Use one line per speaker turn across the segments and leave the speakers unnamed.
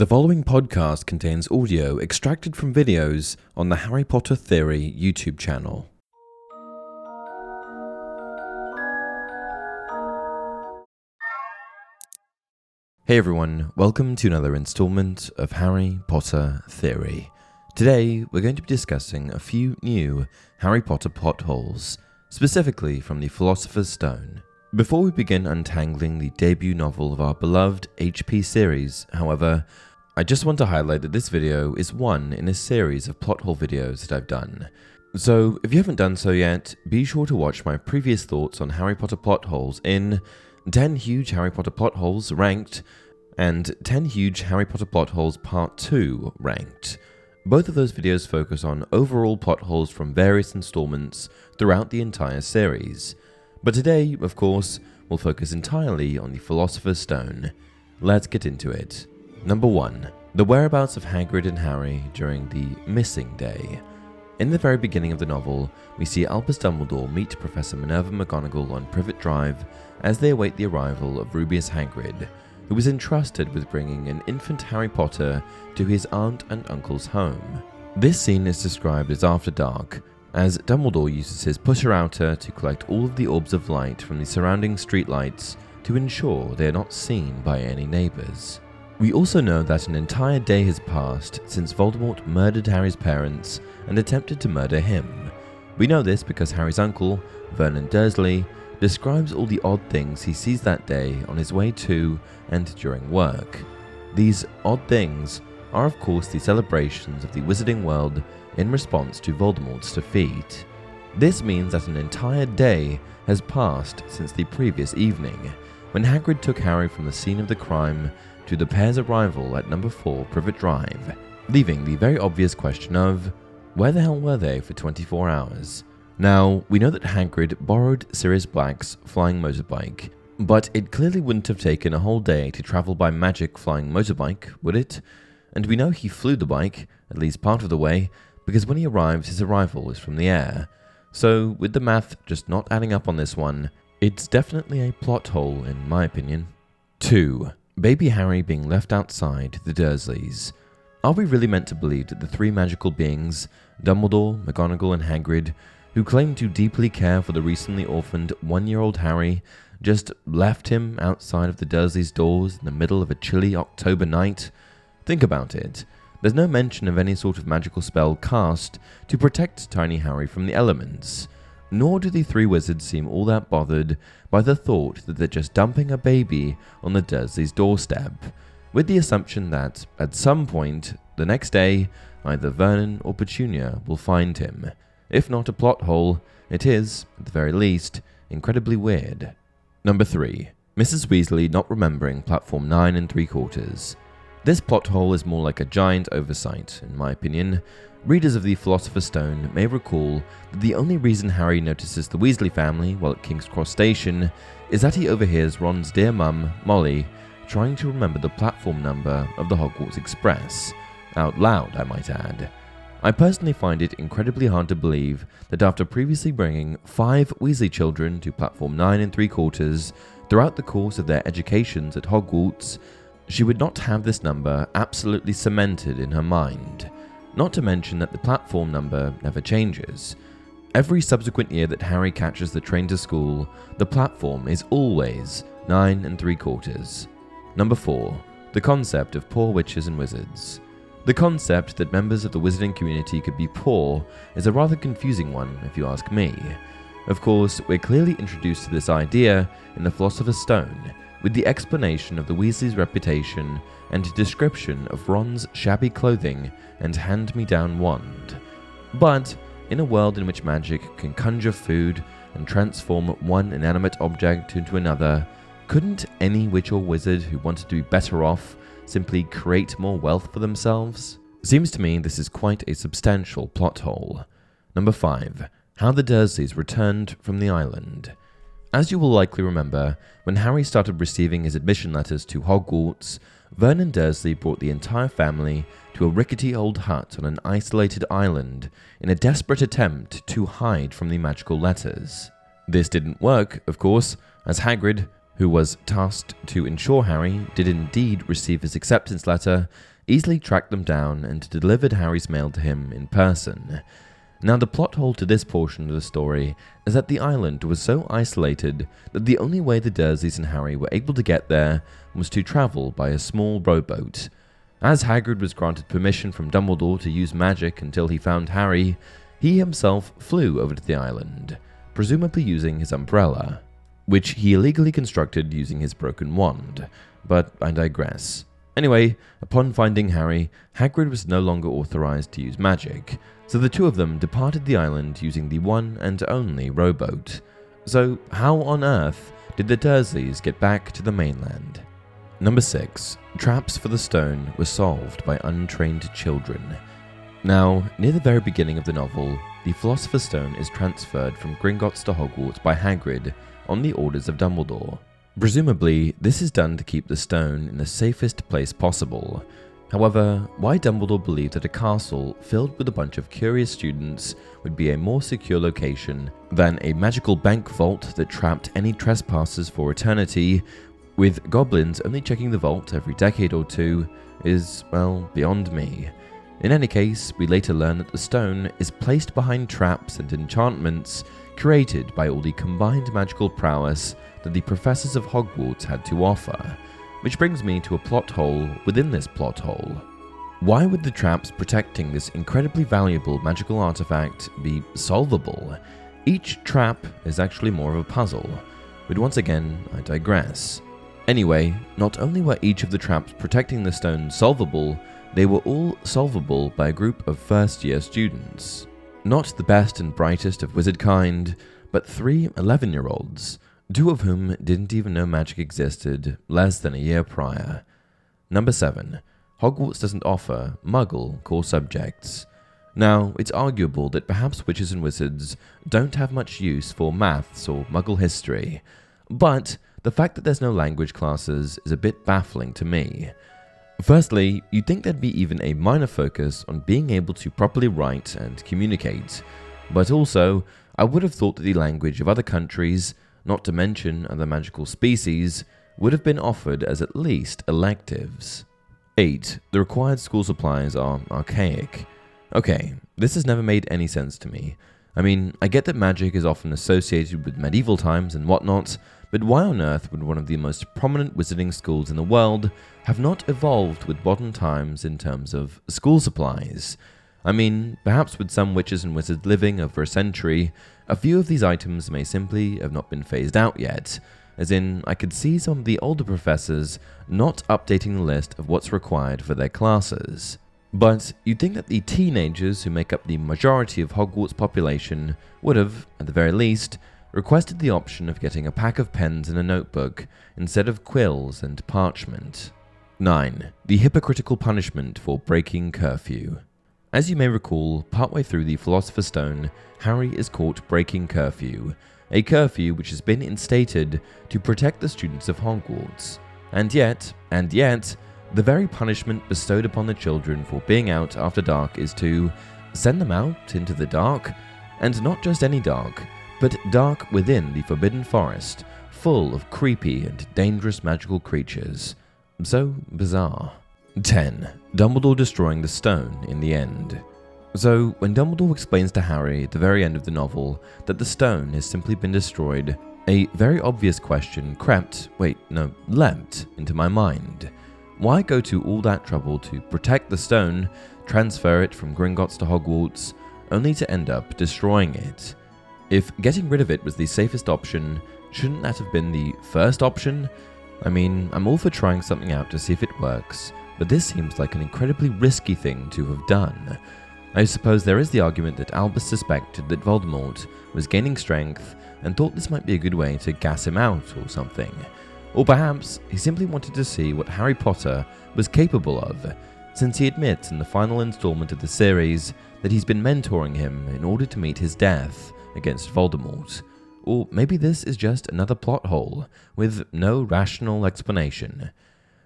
The following podcast contains audio extracted from videos on the Harry Potter Theory YouTube channel. Hey everyone, welcome to another installment of Harry Potter Theory. Today, we're going to be discussing a few new Harry Potter plot holes, specifically from the Philosopher's Stone. Before we begin untangling the debut novel of our beloved HP series, however, I just want to highlight that this video is one in a series of plot hole videos that I've done. So, if you haven't done so yet, be sure to watch my previous thoughts on Harry Potter plot holes in 10 Huge Harry Potter Plot Holes Ranked and 10 Huge Harry Potter Plot Holes Part 2 Ranked. Both of those videos focus on overall plot holes from various installments throughout the entire series. But today, of course, we'll focus entirely on the Philosopher's Stone. Let's get into it. Number 1. The whereabouts of Hagrid and Harry during the missing day. In the very beginning of the novel, we see Albus Dumbledore meet Professor Minerva McGonagall on Privet Drive as they await the arrival of Rubeus Hagrid, who was entrusted with bringing an infant Harry Potter to his aunt and uncle's home. This scene is described as After Dark, as Dumbledore uses his pusher outer to collect all of the orbs of light from the surrounding streetlights to ensure they are not seen by any neighbours. We also know that an entire day has passed since Voldemort murdered Harry's parents and attempted to murder him. We know this because Harry's uncle, Vernon Dursley, describes all the odd things he sees that day on his way to and during work. These odd things are, of course, the celebrations of the wizarding world in response to Voldemort's defeat. This means that an entire day has passed since the previous evening, when Hagrid took Harry from the scene of the crime to the pair's arrival at number 4 Privet Drive, leaving the very obvious question of where the hell were they for 24 hours? Now, we know that Hagrid borrowed Sirius Black's flying motorbike, but it clearly wouldn't have taken a whole day to travel by magic flying motorbike, would it? And we know he flew the bike, at least part of the way, because when he arrives, his arrival is from the air. So, with the math just not adding up on this one, it's definitely a plot hole, in my opinion. 2. Baby Harry being left outside the Dursleys. Are we really meant to believe that the three magical beings, Dumbledore, McGonagall, and Hagrid, who claim to deeply care for the recently orphaned one year old Harry, just left him outside of the Dursleys' doors in the middle of a chilly October night? Think about it. There's no mention of any sort of magical spell cast to protect tiny Harry from the elements, nor do the three wizards seem all that bothered by the thought that they're just dumping a baby on the Dursleys' doorstep, with the assumption that, at some point the next day, either Vernon or Petunia will find him. If not a plot hole, it is, at the very least, incredibly weird. Number 3. Mrs. Weasley not remembering platform 9 and 3 quarters. This plot hole is more like a giant oversight, in my opinion. Readers of the Philosopher's Stone may recall that the only reason Harry notices the Weasley family while at King's Cross Station is that he overhears Ron's dear mum, Molly, trying to remember the platform number of the Hogwarts Express. Out loud, I might add. I personally find it incredibly hard to believe that after previously bringing five Weasley children to platform 9 and 3 quarters throughout the course of their educations at Hogwarts, she would not have this number absolutely cemented in her mind, not to mention that the platform number never changes. Every subsequent year that Harry catches the train to school, the platform is always 9 and 3 quarters. Number 4. The concept of poor witches and wizards. The concept that members of the wizarding community could be poor is a rather confusing one, if you ask me. Of course, we're clearly introduced to this idea in The Philosopher's Stone, with the explanation of the Weasleys' reputation and description of Ron's shabby clothing and hand me down wand. But, in a world in which magic can conjure food and transform one inanimate object into another, couldn't any witch or wizard who wanted to be better off simply create more wealth for themselves? Seems to me this is quite a substantial plot hole. Number 5. How the Dursleys returned from the island. As you will likely remember, when Harry started receiving his admission letters to Hogwarts, Vernon Dursley brought the entire family to a rickety old hut on an isolated island in a desperate attempt to hide from the magical letters. This didn't work, of course, as Hagrid, who was tasked to ensure Harry did indeed receive his acceptance letter, easily tracked them down and delivered Harry's mail to him in person. Now, the plot hole to this portion of the story is that the island was so isolated that the only way the Dursleys and Harry were able to get there was to travel by a small rowboat. As Hagrid was granted permission from Dumbledore to use magic until he found Harry, he himself flew over to the island, presumably using his umbrella, which he illegally constructed using his broken wand. But I digress. Anyway, upon finding Harry, Hagrid was no longer authorized to use magic, so the two of them departed the island using the one and only rowboat. So, how on earth did the Dursleys get back to the mainland? Number 6. Traps for the stone were solved by untrained children. Now, near the very beginning of the novel, the Philosopher's Stone is transferred from Gringotts to Hogwarts by Hagrid on the orders of Dumbledore. Presumably, this is done to keep the stone in the safest place possible, However, why Dumbledore believed that a castle filled with a bunch of curious students would be a more secure location than a magical bank vault that trapped any trespassers for eternity, with goblins only checking the vault every decade or two, is, well, beyond me. In any case, we later learn that the stone is placed behind traps and enchantments created by all the combined magical prowess that the professors of Hogwarts had to offer. Which brings me to a plot hole within this plot hole. Why would the traps protecting this incredibly valuable magical artifact be solvable? Each trap is actually more of a puzzle, but once again, I digress. Anyway, not only were each of the traps protecting the stone solvable, they were all solvable by a group of first year students. Not the best and brightest of wizard kind, but three 11 year olds two of whom didn't even know magic existed less than a year prior. Number 7. Hogwarts doesn't offer Muggle core subjects. Now, it's arguable that perhaps witches and wizards don't have much use for maths or Muggle history, but the fact that there's no language classes is a bit baffling to me. Firstly, you'd think there'd be even a minor focus on being able to properly write and communicate, but also, I would have thought that the language of other countries not to mention other magical species, would have been offered as at least electives. 8. The required school supplies are archaic. Okay, this has never made any sense to me. I mean, I get that magic is often associated with medieval times and whatnot, but why on earth would one of the most prominent wizarding schools in the world have not evolved with modern times in terms of school supplies? I mean, perhaps with some witches and wizards living over a century, a few of these items may simply have not been phased out yet, as in, I could see some of the older professors not updating the list of what's required for their classes. But you'd think that the teenagers who make up the majority of Hogwarts' population would have, at the very least, requested the option of getting a pack of pens and a notebook instead of quills and parchment. 9. The hypocritical punishment for breaking curfew. As you may recall, partway through the Philosopher's Stone, Harry is caught breaking curfew, a curfew which has been instated to protect the students of Hogwarts. And yet, and yet, the very punishment bestowed upon the children for being out after dark is to send them out into the dark, and not just any dark, but dark within the Forbidden Forest, full of creepy and dangerous magical creatures. So bizarre. 10. Dumbledore destroying the stone in the end. So, when Dumbledore explains to Harry at the very end of the novel that the stone has simply been destroyed, a very obvious question crept, wait, no, leapt into my mind. Why go to all that trouble to protect the stone, transfer it from Gringotts to Hogwarts, only to end up destroying it? If getting rid of it was the safest option, shouldn't that have been the first option? I mean, I'm all for trying something out to see if it works, but this seems like an incredibly risky thing to have done. I suppose there is the argument that Albus suspected that Voldemort was gaining strength and thought this might be a good way to gas him out or something. Or perhaps he simply wanted to see what Harry Potter was capable of, since he admits in the final installment of the series that he's been mentoring him in order to meet his death against Voldemort. Or maybe this is just another plot hole with no rational explanation.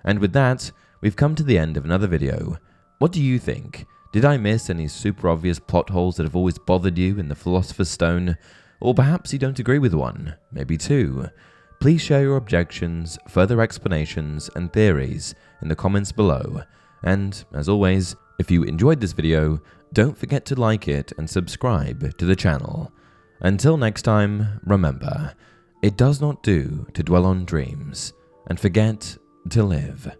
And with that, We've come to the end of another video. What do you think? Did I miss any super obvious plot holes that have always bothered you in The Philosopher's Stone? Or perhaps you don't agree with one, maybe two. Please share your objections, further explanations, and theories in the comments below. And, as always, if you enjoyed this video, don't forget to like it and subscribe to the channel. Until next time, remember, it does not do to dwell on dreams and forget to live.